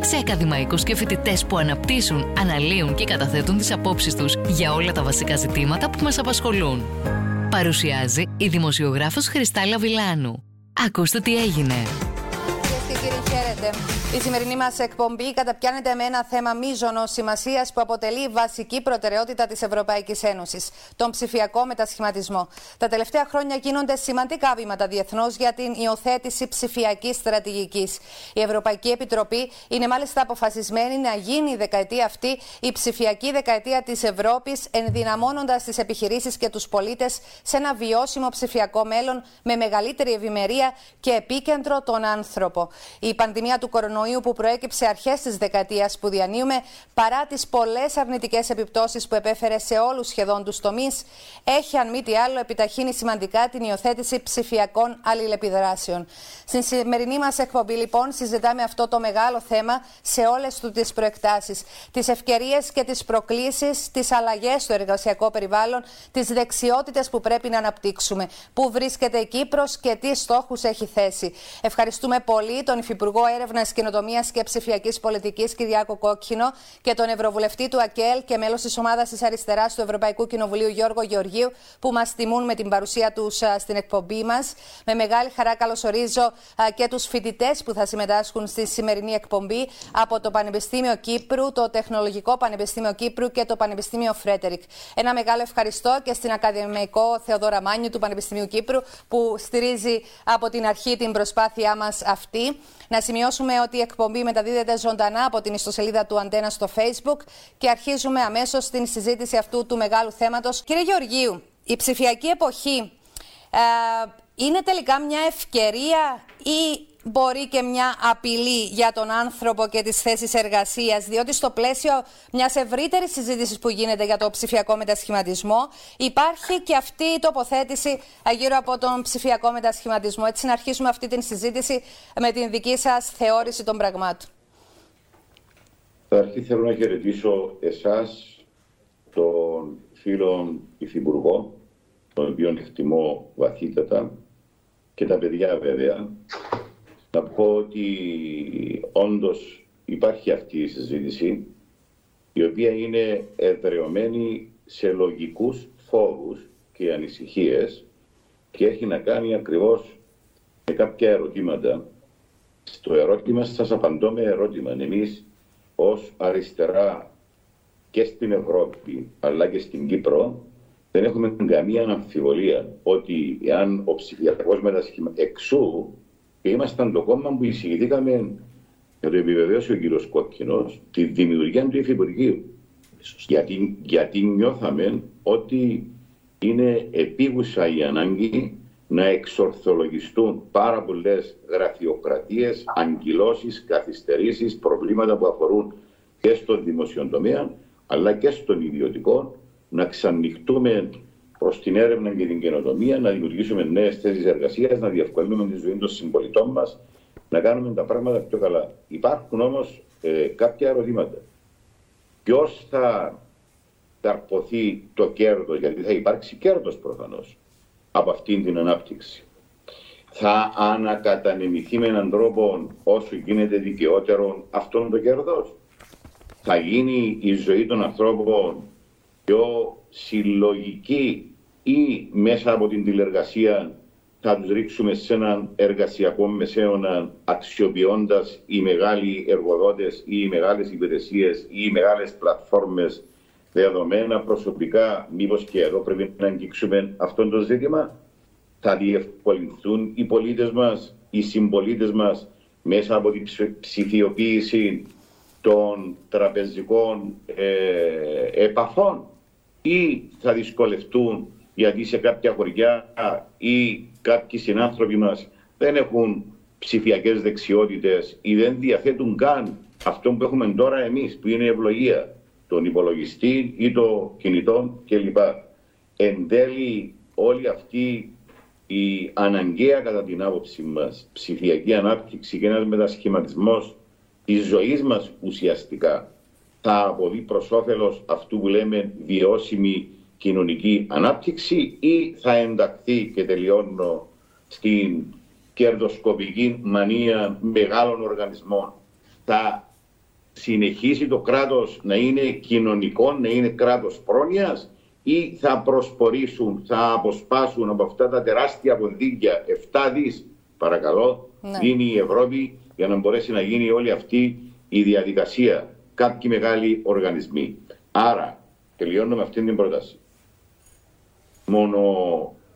σε ακαδημαϊκούς και φοιτητές που αναπτύσσουν, αναλύουν και καταθέτουν τις απόψεις τους για όλα τα βασικά ζητήματα που μας απασχολούν. Παρουσιάζει η δημοσιογράφος Χριστάλα Βιλάνου. Ακούστε τι έγινε. Η σημερινή μας εκπομπή καταπιάνεται με ένα θέμα μείζωνο σημασίας που αποτελεί βασική προτεραιότητα της Ευρωπαϊκής Ένωσης, τον ψηφιακό μετασχηματισμό. Τα τελευταία χρόνια γίνονται σημαντικά βήματα διεθνώς για την υιοθέτηση ψηφιακής στρατηγικής. Η Ευρωπαϊκή Επιτροπή είναι μάλιστα αποφασισμένη να γίνει η δεκαετία αυτή η ψηφιακή δεκαετία της Ευρώπης, ενδυναμώνοντας τις επιχειρήσεις και τους πολίτες σε ένα βιώσιμο ψηφιακό μέλλον με μεγαλύτερη ευημερία και επίκεντρο τον άνθρωπο. Η πανδημία του κορονοϊού που προέκυψε αρχές της δεκαετίας που διανύουμε, παρά τις πολλές αρνητικές επιπτώσεις που επέφερε σε όλους σχεδόν τους τομείς, έχει αν μη τι άλλο επιταχύνει σημαντικά την υιοθέτηση ψηφιακών αλληλεπιδράσεων. Στην σημερινή μας εκπομπή, λοιπόν, συζητάμε αυτό το μεγάλο θέμα σε όλες του τις προεκτάσεις. Τις ευκαιρίες και τις προκλήσεις, τις αλλαγές στο εργασιακό περιβάλλον, τις δεξιότητες που πρέπει να αναπτύξουμε. Πού βρίσκεται η Κύπρος και τι στόχους έχει θέσει. Ευχαριστούμε πολύ τον Υφυπουργό Έρευνας και Καινοτομίας και Ψηφιακής Πολιτικής Κυριάκο Κόκκινο και τον Ευρωβουλευτή του ΑΚΕΛ και μέλος της ομάδας της Αριστεράς του Ευρωπαϊκού Κοινοβουλίου Γιώργο Γεωργίου, που μας τιμούν με την παρουσία τους στην εκπομπή μας. Με μεγάλη χαρά καλωσορίζω και τους φοιτητές που θα συμμετάσχουν στη σημερινή εκπομπή από το Πανεπιστήμιο Κύπρου, το Τεχνολογικό Πανεπιστήμιο Κύπρου και το Πανεπιστήμιο Φρέτερικ. Ένα μεγάλο ευχαριστώ και στην Ακαδημαϊκό Θεοδόρα Μάνιου του Πανεπιστημίου Κύπρου, που στηρίζει από την αρχή την προσπάθειά μας αυτή. Να σημειώσουμε ότι η εκπομπή μεταδίδεται ζωντανά από την ιστοσελίδα του Αντένα στο Facebook και αρχίζουμε αμέσως την συζήτηση αυτού του μεγάλου θέματος. Κύριε Γεωργίου, η ψηφιακή εποχή ε, είναι τελικά μια ευκαιρία ή μπορεί και μια απειλή για τον άνθρωπο και τις θέσεις εργασίας, διότι στο πλαίσιο μιας ευρύτερης συζήτησης που γίνεται για το ψηφιακό μετασχηματισμό υπάρχει και αυτή η τοποθέτηση γύρω από τον ψηφιακό μετασχηματισμό. Έτσι να αρχίσουμε αυτή την συζήτηση με την δική σας θεώρηση των πραγμάτων. Αρχή θέλω να χαιρετήσω εσάς, τον φίλο Υφυπουργό, τον οποίο εκτιμώ βαθύτατα, και τα παιδιά βέβαια, να πω ότι όντως υπάρχει αυτή η συζήτηση η οποία είναι εδρεωμένη σε λογικούς φόβους και ανησυχίες και έχει να κάνει ακριβώς με κάποια ερωτήματα. Στο ερώτημα σας απαντώ με ερώτημα. Εμείς ως αριστερά και στην Ευρώπη αλλά και στην Κύπρο δεν έχουμε καμία αμφιβολία ότι εάν ο ψηφιακός μετασχημα εξού και ήμασταν το κόμμα που εισηγηθήκαμε για το επιβεβαίωσε ο κύριος Κόκκινος τη δημιουργία του Υφυπουργείου. Γιατί, γιατί νιώθαμε ότι είναι επίγουσα η ανάγκη να εξορθολογιστούν πάρα πολλές γραφειοκρατίες, αγκυλώσει, καθυστερήσεις, προβλήματα που αφορούν και στον δημοσιο αλλά και στον ιδιωτικό, να ξανοιχτούμε προς την έρευνα και την καινοτομία, να δημιουργήσουμε νέες θέσεις εργασίας, να διευκολύνουμε τη ζωή των συμπολιτών μας, να κάνουμε τα πράγματα πιο καλά. Υπάρχουν όμως ε, κάποια ερωτήματα. Ποιος θα καρποθεί το κέρδος, γιατί θα υπάρξει κέρδος προφανώς από αυτήν την ανάπτυξη. Θα ανακατανεμηθεί με έναν τρόπο όσο γίνεται δικαιότερο αυτόν το κέρδος. Θα γίνει η ζωή των ανθρώπων πιο συλλογική ή μέσα από την τηλεργασία θα τους ρίξουμε σε έναν εργασιακό μεσαίωνα αξιοποιώντας οι μεγάλοι εργοδότες ή οι μεγάλες υπηρεσίες ή οι μεγάλες πλατφόρμες δεδομένα προσωπικά. Μήπως και εδώ πρέπει να αγγίξουμε αυτό το ζήτημα; Θα διευκολυνθούν οι πολίτες μας, οι συμπολίτες μας μέσα από την ψηφιοποίηση των τραπεζικών ε, επαφών; Ή θα δυσκολευτούν γιατί σε κάποια χωριά ή κάποιοι συνάνθρωποι μας δεν έχουν ψηφιακές δεξιότητες ή δεν διαθέτουν καν αυτό που έχουμε τώρα εμείς που είναι η ευλογία, τον υπολογιστή ή το κινητό κλπ. εν τέλει όλη αυτή η αναγκαία κατά την άποψή μας ψηφιακή ανάπτυξη και ένας μετασχηματισμός της ζωής μας ουσιαστικά θα αποβεί προς όφελος αυτού που λέμε βιώσιμη κοινωνική ανάπτυξη ή θα ενταχθεί και τελειώνω στην κερδοσκοπική μανία μεγάλων οργανισμών. Θα συνεχίσει το κράτος να είναι κοινωνικό, να είναι κράτος πρόνοιας ή θα προσπορήσουν, θα αποσπάσουν από αυτά τα τεράστια ποντίκια 7 δις παρακαλώ ναι. δίνει η Ευρώπη για να μπορέσει να γίνει όλη αυτή η διαδικασία κάποιοι μεγάλοι οργανισμοί. Άρα τελειώνω με αυτή την πρόταση. Μόνο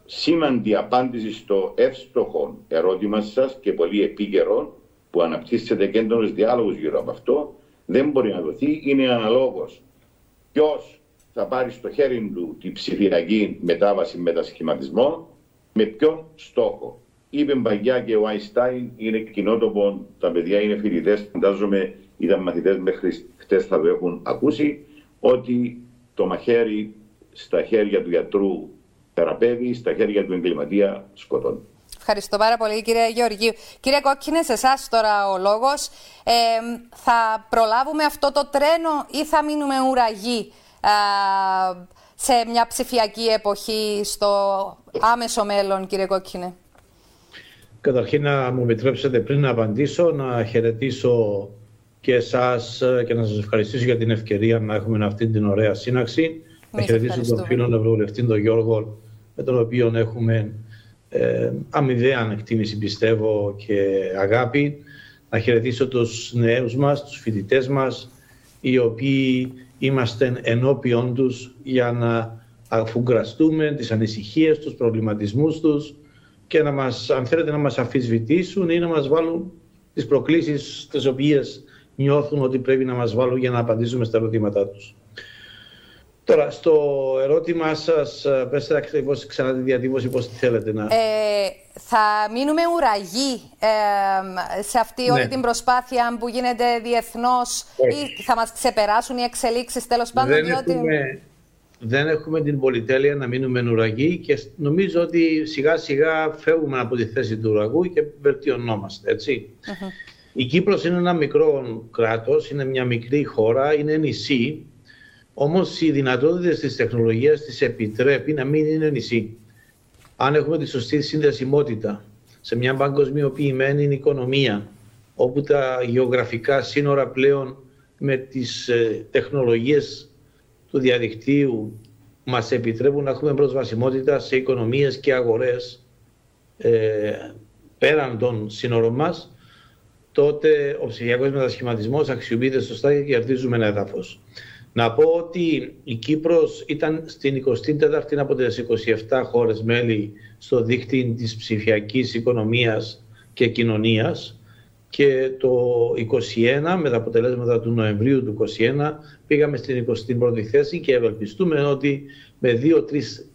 σήμαντη απάντηση στο εύστοχο ερώτημα σας και πολύ επίκαιρο που αναπτύσσεται και έντονος διάλογος γύρω από αυτό δεν μπορεί να δοθεί, είναι αναλόγως ποιος θα πάρει στο χέρι του τη ψηφιακή μετάβαση μετασχηματισμό με ποιον στόχο. Είπε Μπαγιά και ο Άινστάιν είναι κοινότοπο, τα παιδιά είναι φοιτητές, φαντάζομαι ήταν μαθητές μέχρι χτες θα το έχουν ακούσει, ότι το μαχαίρι στα χέρια του γιατρού θεραπεύει, στα χέρια του εγκληματία σκοτώνει. Ευχαριστώ πάρα πολύ κύριε Γεωργίου. Κύριε Κόκκινε, σε εσάς τώρα ο λόγος. Ε, θα προλάβουμε αυτό το τρένο ή θα μείνουμε ουραγοί σε μια ψηφιακή εποχή στο άμεσο μέλλον, κύριε Κόκκινε; Καταρχήν να μου επιτρέψετε πριν να απαντήσω να χαιρετήσω και εσάς και να σας ευχαριστήσω για την ευκαιρία να έχουμε αυτή την ωραία σύναξη. να χαιρετήσω τον φίλο Ευρωβουλευτή, τον Γιώργο, με τον οποίο έχουμε ε, αμοιβαία εκτίμηση πιστεύω και αγάπη. Να χαιρετήσω τους νέους μας, τους φοιτητές μας, οι οποίοι είμαστε ενώπιον τους για να αφουγκραστούμε τις ανησυχίες τους, προβληματισμούς τους και να μας, αν θέλετε να μας αφισβητήσουν ή να μας βάλουν τις προκλήσεις τις οποίες νιώθουν ότι πρέπει να μας βάλουν για να απαντήσουμε στα ερωτήματά τους. Τώρα, στο ερώτημά σας, πέστε ακριβώς ξανά τη διατύπωση, πώς τη θέλετε να... Ε, θα μείνουμε ουραγοί ε, σε αυτή όλη ναι. την προσπάθεια που γίνεται διεθνώς ή θα μας ξεπεράσουν οι εξελίξεις τέλος πάντων, δεν διότι... Έχουμε, δεν έχουμε την πολυτέλεια να μείνουμε ουραγοί και νομίζω ότι σιγά σιγά φεύγουμε από τη θέση του ουραγού και βελτιωνόμαστε, έτσι. Η Κύπρος είναι ένα μικρό κράτος, είναι μια μικρή χώρα, είναι νησί, όμως οι δυνατότητες της τεχνολογίας της επιτρέπει να μην είναι νησί. Αν έχουμε τη σωστή συνδεσιμότητα σε μια παγκοσμιοποιημένη οικονομία, όπου τα γεωγραφικά σύνορα πλέον με τις ε, τεχνολογίες του διαδικτύου μας επιτρέπουν να έχουμε προσβασιμότητα σε οικονομίες και αγορές ε, πέραν των σύνορων μας, τότε ο ψηφιακός μετασχηματισμός αξιοποιείται σωστά και κερδίζουμε ένα έδαφος. Να πω ότι η Κύπρος ήταν στην 24η από τις 27 χώρες μέλη στο δίκτυο της ψηφιακής οικονομίας και κοινωνίας και το 21 με τα αποτελέσματα του Νοεμβρίου του 21 πήγαμε στην 21η θέση και ευελπιστούμε ότι με δύο-τρεις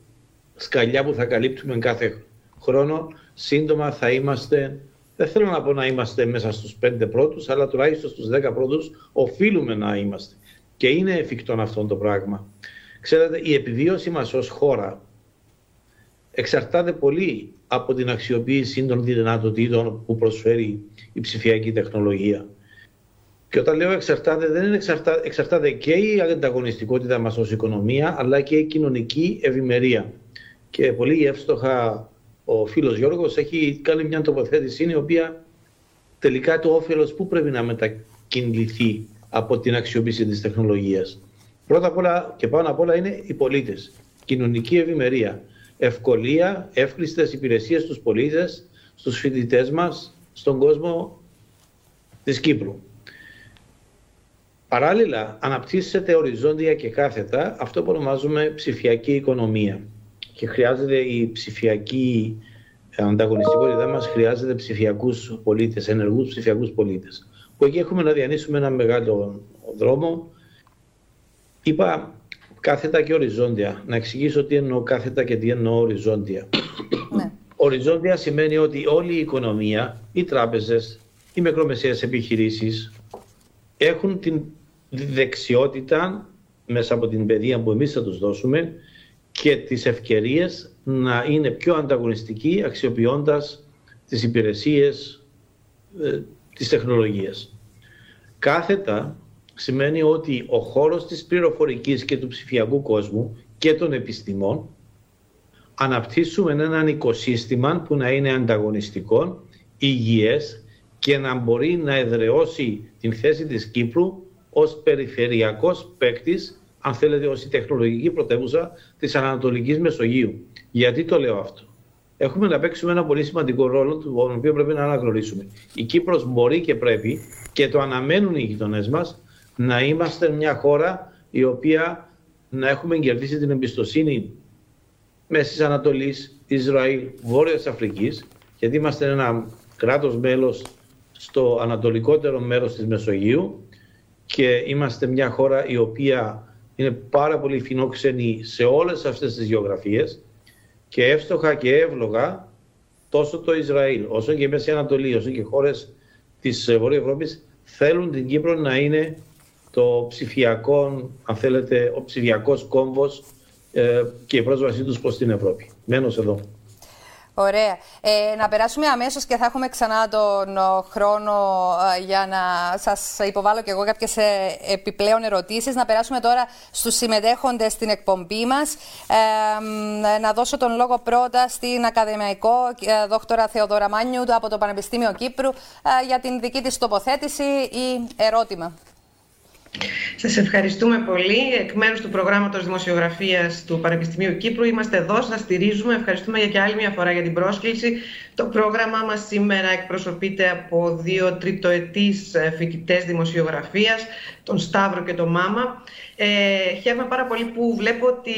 σκαλιά που θα καλύπτουμε κάθε χρόνο σύντομα θα είμαστε δεν θέλω να πω να είμαστε μέσα στους πέντε πρώτους, αλλά τουλάχιστον στους δέκα πρώτους οφείλουμε να είμαστε. Και είναι εφικτό αυτό το πράγμα. Ξέρετε, η επιβίωση μας ως χώρα εξαρτάται πολύ από την αξιοποίηση των δυνατοτήτων που προσφέρει η ψηφιακή τεχνολογία. Και όταν λέω εξαρτάται, δεν είναι εξαρτά, εξαρτάται και η ανταγωνιστικότητα μας ως οικονομία, αλλά και η κοινωνική ευημερία. Και πολύ εύστοχα ο φίλος Γιώργος έχει κάνει μια τοποθέτηση η οποία τελικά το όφελος που πρέπει να μετακινηθεί από την αξιοποίηση της τεχνολογίας. Πρώτα απ' όλα και πάνω απ' όλα είναι οι πολίτες. Κοινωνική ευημερία. Ευκολία, εύκλειστες υπηρεσίες στους πολίτες, στους φοιτητές μας, στον κόσμο της Κύπρου. Παράλληλα, αναπτύσσεται οριζόντια και κάθετα αυτό που ονομάζουμε ψηφιακή οικονομία. Και χρειάζεται η ψηφιακή ανταγωνιστικότητά μας χρειάζεται ψηφιακούς πολίτες, ενεργούς ψηφιακούς πολίτες που εκεί έχουμε να διανύσουμε ένα μεγάλο δρόμο. Είπα κάθετα και οριζόντια. Να εξηγήσω τι εννοώ κάθετα και τι εννοώ οριζόντια. Ναι. Οριζόντια σημαίνει ότι όλη η οικονομία, οι τράπεζες, οι μικρομεσαίες επιχειρήσεις έχουν την δεξιότητα μέσα από την παιδεία που εμείς θα τους δώσουμε και τις ευκαιρίες να είναι πιο ανταγωνιστική αξιοποιώντας τις υπηρεσίες ε, της τεχνολογίας. Κάθετα σημαίνει ότι ο χώρος της πληροφορικής και του ψηφιακού κόσμου και των επιστημών αναπτύσσουμε έναν οικοσύστημα που να είναι ανταγωνιστικό, υγιές και να μπορεί να εδραιώσει την θέση της Κύπρου ως περιφερειακός παίκτης, αν θέλετε, ως η τεχνολογική πρωτεύουσα της Ανατολικής Μεσογείου. Γιατί το λέω αυτό; Έχουμε να παίξουμε ένα πολύ σημαντικό ρόλο, τον οποίο πρέπει να αναγνωρίσουμε. Η Κύπρος μπορεί και πρέπει, και το αναμένουν οι γειτονές μας, να είμαστε μια χώρα η οποία να έχουμε κερδίσει την εμπιστοσύνη Μέσης Ανατολής, Ισραήλ, Βόρειας Αφρικής, γιατί είμαστε ένα κράτος μέλος στο ανατολικότερο μέρος της Μεσογείου και είμαστε μια χώρα η οποία είναι πάρα πολύ φινόξενη σε όλες αυτές τις γεωγραφίες και εύστοχα και εύλογα τόσο το Ισραήλ όσο και η Μέση Ανατολή όσο και χώρες της Βορειοευρωπής Ευρώπης θέλουν την Κύπρο να είναι το ψηφιακό, αν θέλετε, ο ψηφιακός κόμβος ε, και η πρόσβασή τους προς την Ευρώπη. Μένω εδώ. Ωραία. Ε, να περάσουμε αμέσως και θα έχουμε ξανά τον χρόνο ε, για να σας υποβάλω και εγώ κάποιες ε, επιπλέον ερωτήσεις. Να περάσουμε τώρα στους συμμετέχοντες στην εκπομπή μας. να δώσω τον λόγο πρώτα στην ακαδημαϊκό δόκτωρα Θεοδόρα Μάνιου από το Πανεπιστήμιο Κύπρου για την δική της τοποθέτηση ή ερώτημα. Σας ευχαριστούμε πολύ. Εκ μέρους του προγράμματος δημοσιογραφίας του Πανεπιστημίου Κύπρου είμαστε εδώ, σας στηρίζουμε. Ευχαριστούμε για και άλλη μια φορά για την πρόσκληση. Το πρόγραμμά μας σήμερα εκπροσωπείται από δύο τριτοετής ε, φοιτητές δημοσιογραφίας, τον Σταύρο και τον Μάμα. Ε, χαίρομαι πάρα πολύ που βλέπω ότι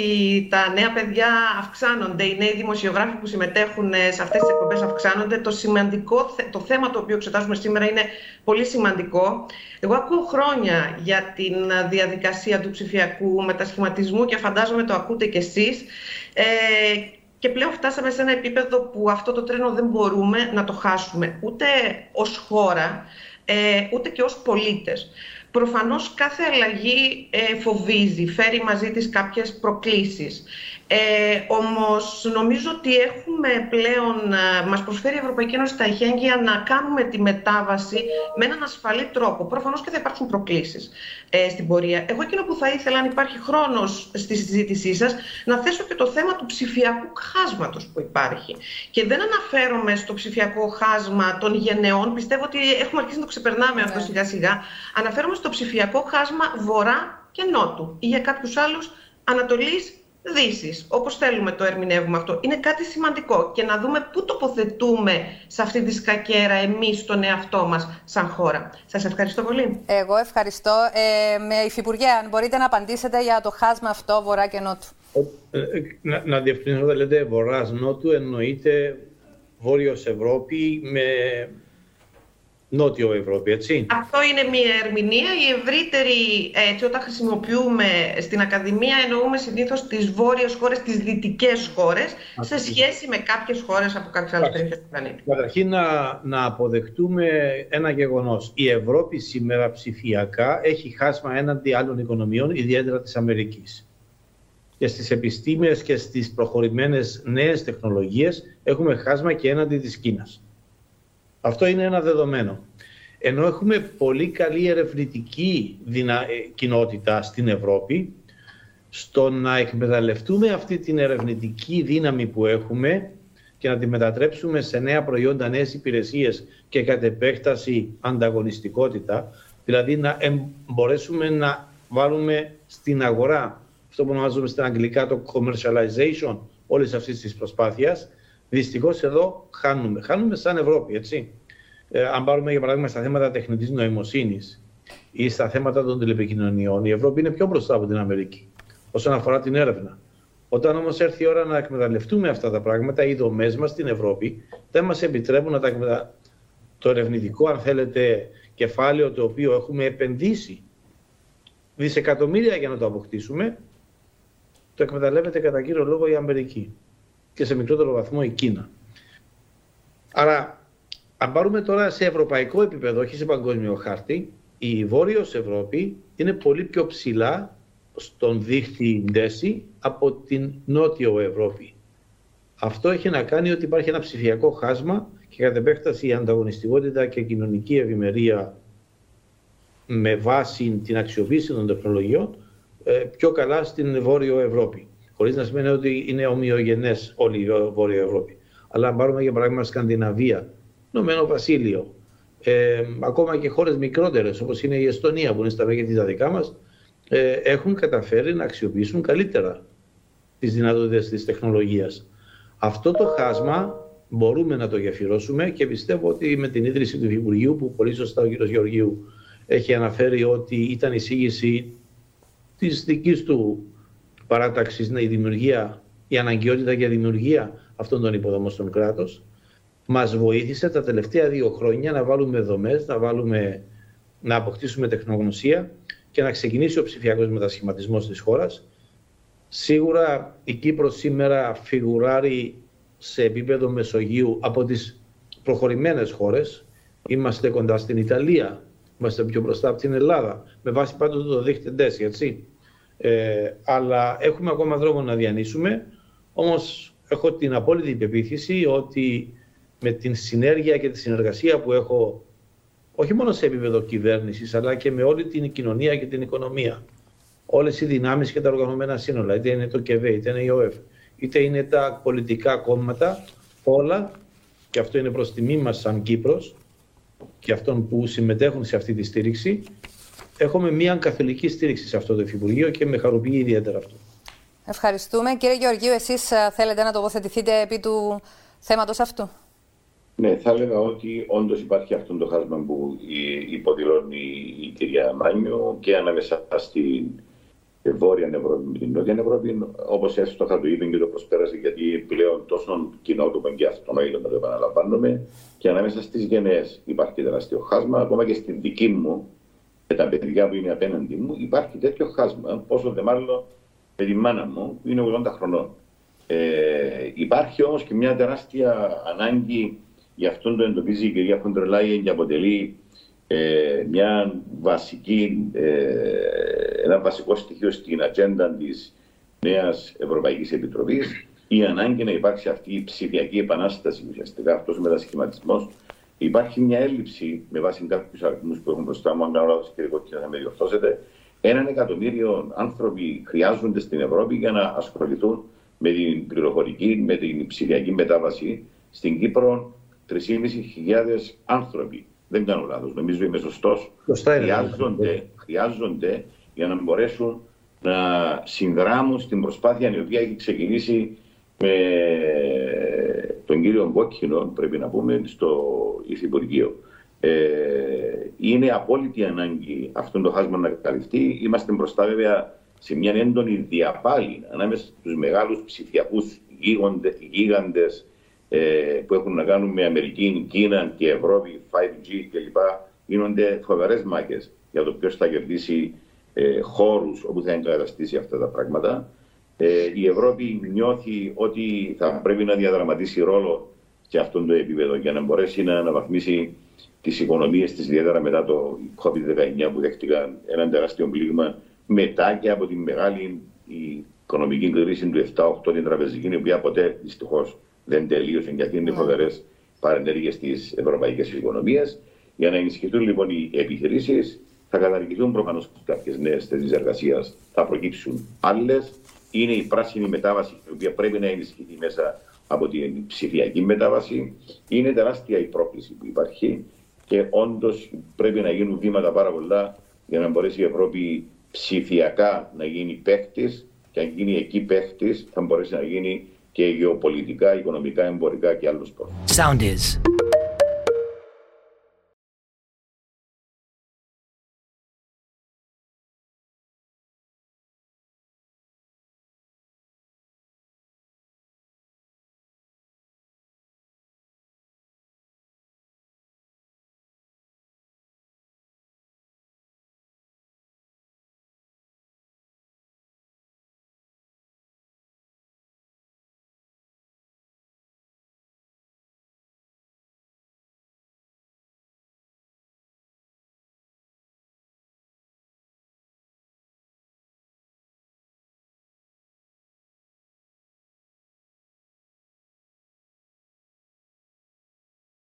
τα νέα παιδιά αυξάνονται, οι νέοι δημοσιογράφοι που συμμετέχουν ε, σε αυτές τις εκπομπές αυξάνονται. Το, σημαντικό, το θέμα το οποίο εξετάζουμε σήμερα είναι πολύ σημαντικό. Εγώ ακούω χρόνια για την διαδικασία του ψηφιακού μετασχηματισμού και φαντάζομαι το ακούτε κι εσείς. Ε, και πλέον φτάσαμε σε ένα επίπεδο που αυτό το τρένο δεν μπορούμε να το χάσουμε ούτε ως χώρα, ε, ούτε και ως πολίτες. Προφανώς κάθε αλλαγή ε, φοβίζει, φέρει μαζί της κάποιες προκλήσεις. Ε, όμως νομίζω ότι έχουμε πλέον, ε, μας προσφέρει η Ευρωπαϊκή Ένωση τα εχέγγυα να κάνουμε τη μετάβαση με έναν ασφαλή τρόπο. Προφανώς και θα υπάρξουν προκλήσεις ε, στην πορεία. Εγώ εκείνο που θα ήθελα, αν υπάρχει χρόνος στη συζήτησή σας, να θέσω και το θέμα του ψηφιακού χάσματος που υπάρχει. Και δεν αναφέρομαι στο ψηφιακό χάσμα των γενεών, πιστεύω ότι έχουμε αρχίσει να το ξεπερνάμε αυτό ναι. σιγά σιγά. Αναφέρομαι στο ψηφιακό χάσμα βορρά και νότου ή για κάποιους άλλους Ανατολής Δύσης, όπως θέλουμε το ερμηνεύουμε αυτό. Είναι κάτι σημαντικό και να δούμε πού τοποθετούμε σε αυτή τη σκακέρα εμείς τον εαυτό μας σαν χώρα. Σας ευχαριστώ πολύ. Εγώ ευχαριστώ. Ε, με υφυπουργέ, αν μπορείτε να απαντήσετε για το χάσμα αυτό βορρά και νότου. Ε, ε, να, να διευκρινίσω, λέτε βορράς νότου, εννοείται Βόρειος Ευρώπη με Νότιο Ευρώπη, έτσι. Αυτό είναι μια ερμηνεία. Η ευρύτερη, έτσι, όταν χρησιμοποιούμε στην Ακαδημία, εννοούμε συνήθως τις βόρειες χώρες, τις δυτικές χώρες, σε σχέση με κάποιες χώρες από κάποιες άλλες περιοχές του πλανήτη. Καταρχήν, να, να αποδεχτούμε ένα γεγονός. Η Ευρώπη σήμερα ψηφιακά έχει χάσμα έναντι άλλων οικονομιών, ιδιαίτερα της Αμερικής. Και στις επιστήμες και στις προχωρημένες νέες τεχνολογίες έχουμε χάσμα και έναντι της Κίνας. Αυτό είναι ένα δεδομένο. Ενώ έχουμε πολύ καλή ερευνητική δυνα... Ε, κοινότητα στην Ευρώπη, στο να εκμεταλλευτούμε αυτή την ερευνητική δύναμη που έχουμε και να τη μετατρέψουμε σε νέα προϊόντα, νέες υπηρεσίες και κατ' επέκταση ανταγωνιστικότητα, δηλαδή να μπορέσουμε να βάλουμε στην αγορά αυτό που ονομάζουμε στην αγγλικά το commercialization όλης αυτής της προσπάθειας, Δυστυχώς εδώ χάνουμε. Χάνουμε σαν Ευρώπη, έτσι. Ε, αν πάρουμε για παράδειγμα στα θέματα τεχνητής νοημοσύνης ή στα θέματα των τηλεπικοινωνιών, η Ευρώπη είναι πιο μπροστά από την Αμερική όσον αφορά την έρευνα. Όταν όμως έρθει η ώρα να εκμεταλλευτούμε αυτά τα πράγματα, οι δομές μας στην Ευρώπη δεν μας επιτρέπουν να τα εκμεταλλευτούμε. Το ερευνητικό, αν θέλετε, κεφάλαιο το οποίο έχουμε επενδύσει δισεκατομμύρια για να το αποκτήσουμε, το εκμεταλλεύεται κατά κύριο λόγο η Αμερική και σε μικρότερο βαθμό η Κίνα. Άρα, αν πάρουμε τώρα σε ευρωπαϊκό επίπεδο, όχι σε παγκόσμιο χάρτη, η Βόρειος Ευρώπη είναι πολύ πιο ψηλά στον δίχτυ Ντέση από την Νότιο Ευρώπη. Αυτό έχει να κάνει ότι υπάρχει ένα ψηφιακό χάσμα και κατ' επέκταση η ανταγωνιστικότητα και κοινωνική ευημερία με βάση την αξιοποίηση των τεχνολογιών ε, πιο καλά στην Βόρειο Ευρώπη. Χωρίς να σημαίνει ότι είναι ομοιογενές όλη η Βόρεια Ευρώπη. Αλλά αν πάρουμε για παράδειγμα Σκανδιναβία, Ηνωμένο Βασίλειο, ε, ακόμα και χώρες μικρότερες όπως είναι η Εστονία που είναι στα μέγεθη τα δικά μας, ε, έχουν καταφέρει να αξιοποιήσουν καλύτερα τις δυνατότητες της τεχνολογίας. Αυτό το χάσμα μπορούμε να το γεφυρώσουμε και πιστεύω ότι με την ίδρυση του Υπουργείου, που πολύ σωστά ο κ. Γεωργίου έχει αναφέρει ότι ήταν εισήγηση της δικής του παράταξης η δημιουργία, η αναγκαιότητα για δημιουργία αυτών των υποδομών στον κράτος. Μας βοήθησε τα τελευταία δύο χρόνια να βάλουμε δομές, να, βάλουμε, να αποκτήσουμε τεχνογνωσία και να ξεκινήσει ο ψηφιακός μετασχηματισμός της χώρας. Σίγουρα η Κύπρος σήμερα φιγουράρει σε επίπεδο Μεσογείου από τις προχωρημένες χώρες. Είμαστε κοντά στην Ιταλία, είμαστε πιο μπροστά από την Ελλάδα, με βάση πάντοτε το δείχτε έτσι. Ε, αλλά έχουμε ακόμα δρόμο να διανύσουμε, όμως έχω την απόλυτη πεποίθηση ότι με την συνέργεια και τη συνεργασία που έχω όχι μόνο σε επίπεδο κυβέρνησης, αλλά και με όλη την κοινωνία και την οικονομία. Όλες οι δυνάμεις και τα οργανωμένα σύνολα, είτε είναι το ΚΕΒΕ, είτε είναι η ΟΕΦ, είτε είναι τα πολιτικά κόμματα, όλα, και αυτό είναι προς τιμή μας σαν Κύπρος και αυτών που συμμετέχουν σε αυτή τη στήριξη, έχουμε μια καθολική στήριξη σε αυτό το Υφυπουργείο και με χαροποιεί ιδιαίτερα αυτό. Ευχαριστούμε. Κύριε Γεωργίου, εσείς ε, θέλετε να τοποθετηθείτε επί του θέματος αυτού; Ναι, θα έλεγα ότι όντως υπάρχει αυτό το χάσμα που υποδηλώνει η κυρία Μάνιο και ανάμεσα στην Βόρεια Ευρώπη με την Νότια Ευρώπη, όπως εύστοχα το είπε και το προσπέρασε, γιατί πλέον τόσο κοινότοπο και αυτονόητο να το επαναλαμβάνουμε, και ανάμεσα στις γενναίες υπάρχει τεράστιο χάσμα. Ακόμα και στην δική μου και τα παιδιά που είναι απέναντι μου υπάρχει τέτοιο χάσμα. Πόσο δε μάλλον με τη μάνα μου που είναι 80 χρονών. Ε, υπάρχει όμως και μια τεράστια ανάγκη, γι' αυτό το εντοπίζει η κυρία Φοντρελάιεν και αποτελεί ε, μια βασική, ε, ένα βασικό στοιχείο στην ατζέντα της νέας Ευρωπαϊκής Επιτροπής η ανάγκη να υπάρξει αυτή η ψηφιακή επανάσταση, ουσιαστικά αυτός ο μετασχηματισμός. Υπάρχει μια έλλειψη με βάση κάποιους αριθμούς που έχουν μπροστά μου, αν κάνω λάθος και εγώ θα με διορθώσετε. Έναν εκατομμύριο άνθρωποι χρειάζονται στην Ευρώπη για να ασχοληθούν με την πληροφορική, με την ψηφιακή μετάβαση. Στην Κύπρο 3.500 άνθρωποι δεν κάνω λάθος, νομίζω είμαι σωστός. Χρειάζονται, χρειάζονται για να μπορέσουν να συνδράμουν στην προσπάθεια η οποία έχει ξεκινήσει με τον κύριο Μπόκκινο, πρέπει να πούμε, στο Υφυπουργείο. Ε, είναι απόλυτη ανάγκη αυτό το χάσμα να καλυφθεί. Είμαστε μπροστά βέβαια σε μια έντονη διαπάλη ανάμεσα στους μεγάλους ψηφιακούς γίγαντες ε, που έχουν να κάνουν με Αμερική, Κίνα και Ευρώπη, 5G κλπ. γίνονται φοβερές μάχες για το ποιος θα κερδίσει ε, χώρους όπου θα εγκαταστήσει αυτά τα πράγματα. Ε, η Ευρώπη νιώθει ότι θα πρέπει να διαδραματίσει ρόλο σε αυτό το επίπεδο για να μπορέσει να αναβαθμίσει τις οικονομίες της, ιδιαίτερα μετά το COVID-19 που δέχτηκαν ένα τεράστιο πλήγμα, μετά και από τη μεγάλη οικονομική κρίση του 7-8 την τραπεζική, η οποία ποτέ δυστυχώς δεν τελείωσαν γιατί είναι ναι. φοβερές παρενέργειες της ευρωπαϊκής οικονομίας. Για να ενισχυθούν λοιπόν οι επιχειρήσεις, θα καταργηθούν προφανώς κάποιες νέες θέσεις εργασίας, θα προκύψουν άλλες. Είναι η πράσινη μετάβαση, η οποία πρέπει να ενισχυθεί μέσα από την ψηφιακή μετάβαση. Είναι τεράστια η πρόκληση που υπάρχει και όντως πρέπει να γίνουν βήματα πάρα πολλά για να μπορέσει η Ευρώπη ψηφιακά να γίνει παίκτης και αν γίνει εκεί παίκτης, θα μπορέσει να γίνει και γεωπολιτικά, οικονομικά, εμπορικά και άλλους πόρους. Sound is.